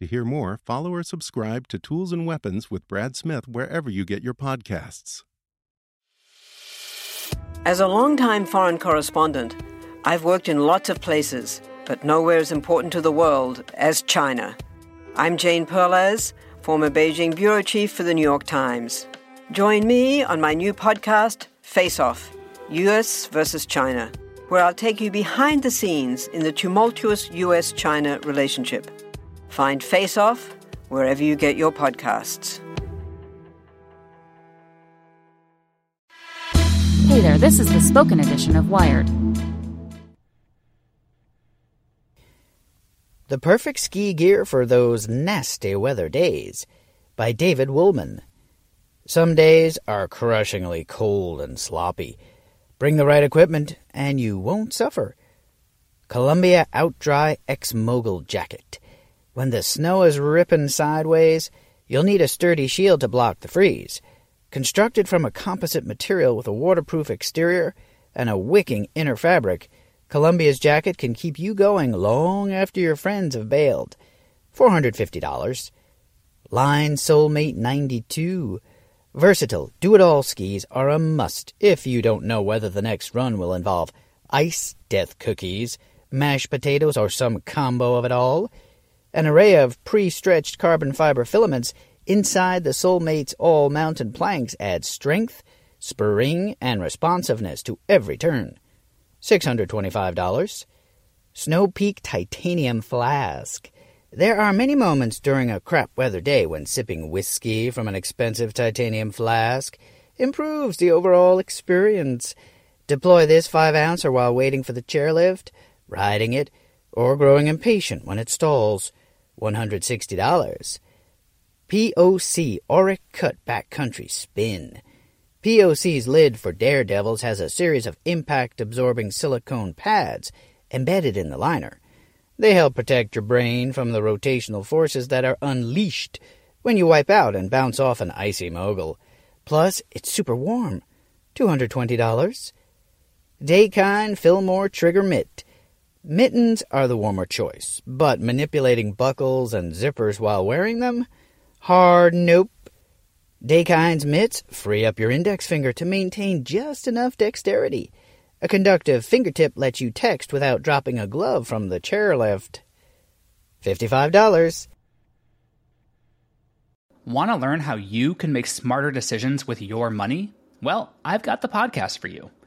To hear more, follow or subscribe to Tools and Weapons with Brad Smith wherever you get your podcasts. As a longtime foreign correspondent, I've worked in lots of places, but nowhere as important to the world as China. I'm Jane Perlez, former Beijing bureau chief for the New York Times. Join me on my new podcast, Face Off US versus China, where I'll take you behind the scenes in the tumultuous US China relationship. Find Face Off wherever you get your podcasts. Hey there, this is the spoken edition of Wired. The Perfect Ski Gear for Those Nasty Weather Days by David Woolman. Some days are crushingly cold and sloppy. Bring the right equipment and you won't suffer. Columbia Outdry X Mogul Jacket. When the snow is ripping sideways, you'll need a sturdy shield to block the freeze. Constructed from a composite material with a waterproof exterior and a wicking inner fabric, Columbia's jacket can keep you going long after your friends have bailed. $450. Line Soulmate 92. Versatile, do it all skis are a must if you don't know whether the next run will involve ice, death cookies, mashed potatoes, or some combo of it all. An array of pre stretched carbon fiber filaments Inside the Soulmate's all mountain planks add strength, spring, and responsiveness to every turn. $625. Snow Peak Titanium Flask. There are many moments during a crap weather day when sipping whiskey from an expensive titanium flask improves the overall experience. Deploy this 5 ouncer while waiting for the chairlift, riding it, or growing impatient when it stalls. $160. POC Auric Cut Backcountry Spin. POC's lid for Daredevils has a series of impact absorbing silicone pads embedded in the liner. They help protect your brain from the rotational forces that are unleashed when you wipe out and bounce off an icy mogul. Plus, it's super warm. $220. Dakine Fillmore Trigger Mitt. Mittens are the warmer choice, but manipulating buckles and zippers while wearing them? Hard nope. Dakine's mitts free up your index finger to maintain just enough dexterity. A conductive fingertip lets you text without dropping a glove from the chairlift. $55. Want to learn how you can make smarter decisions with your money? Well, I've got the podcast for you.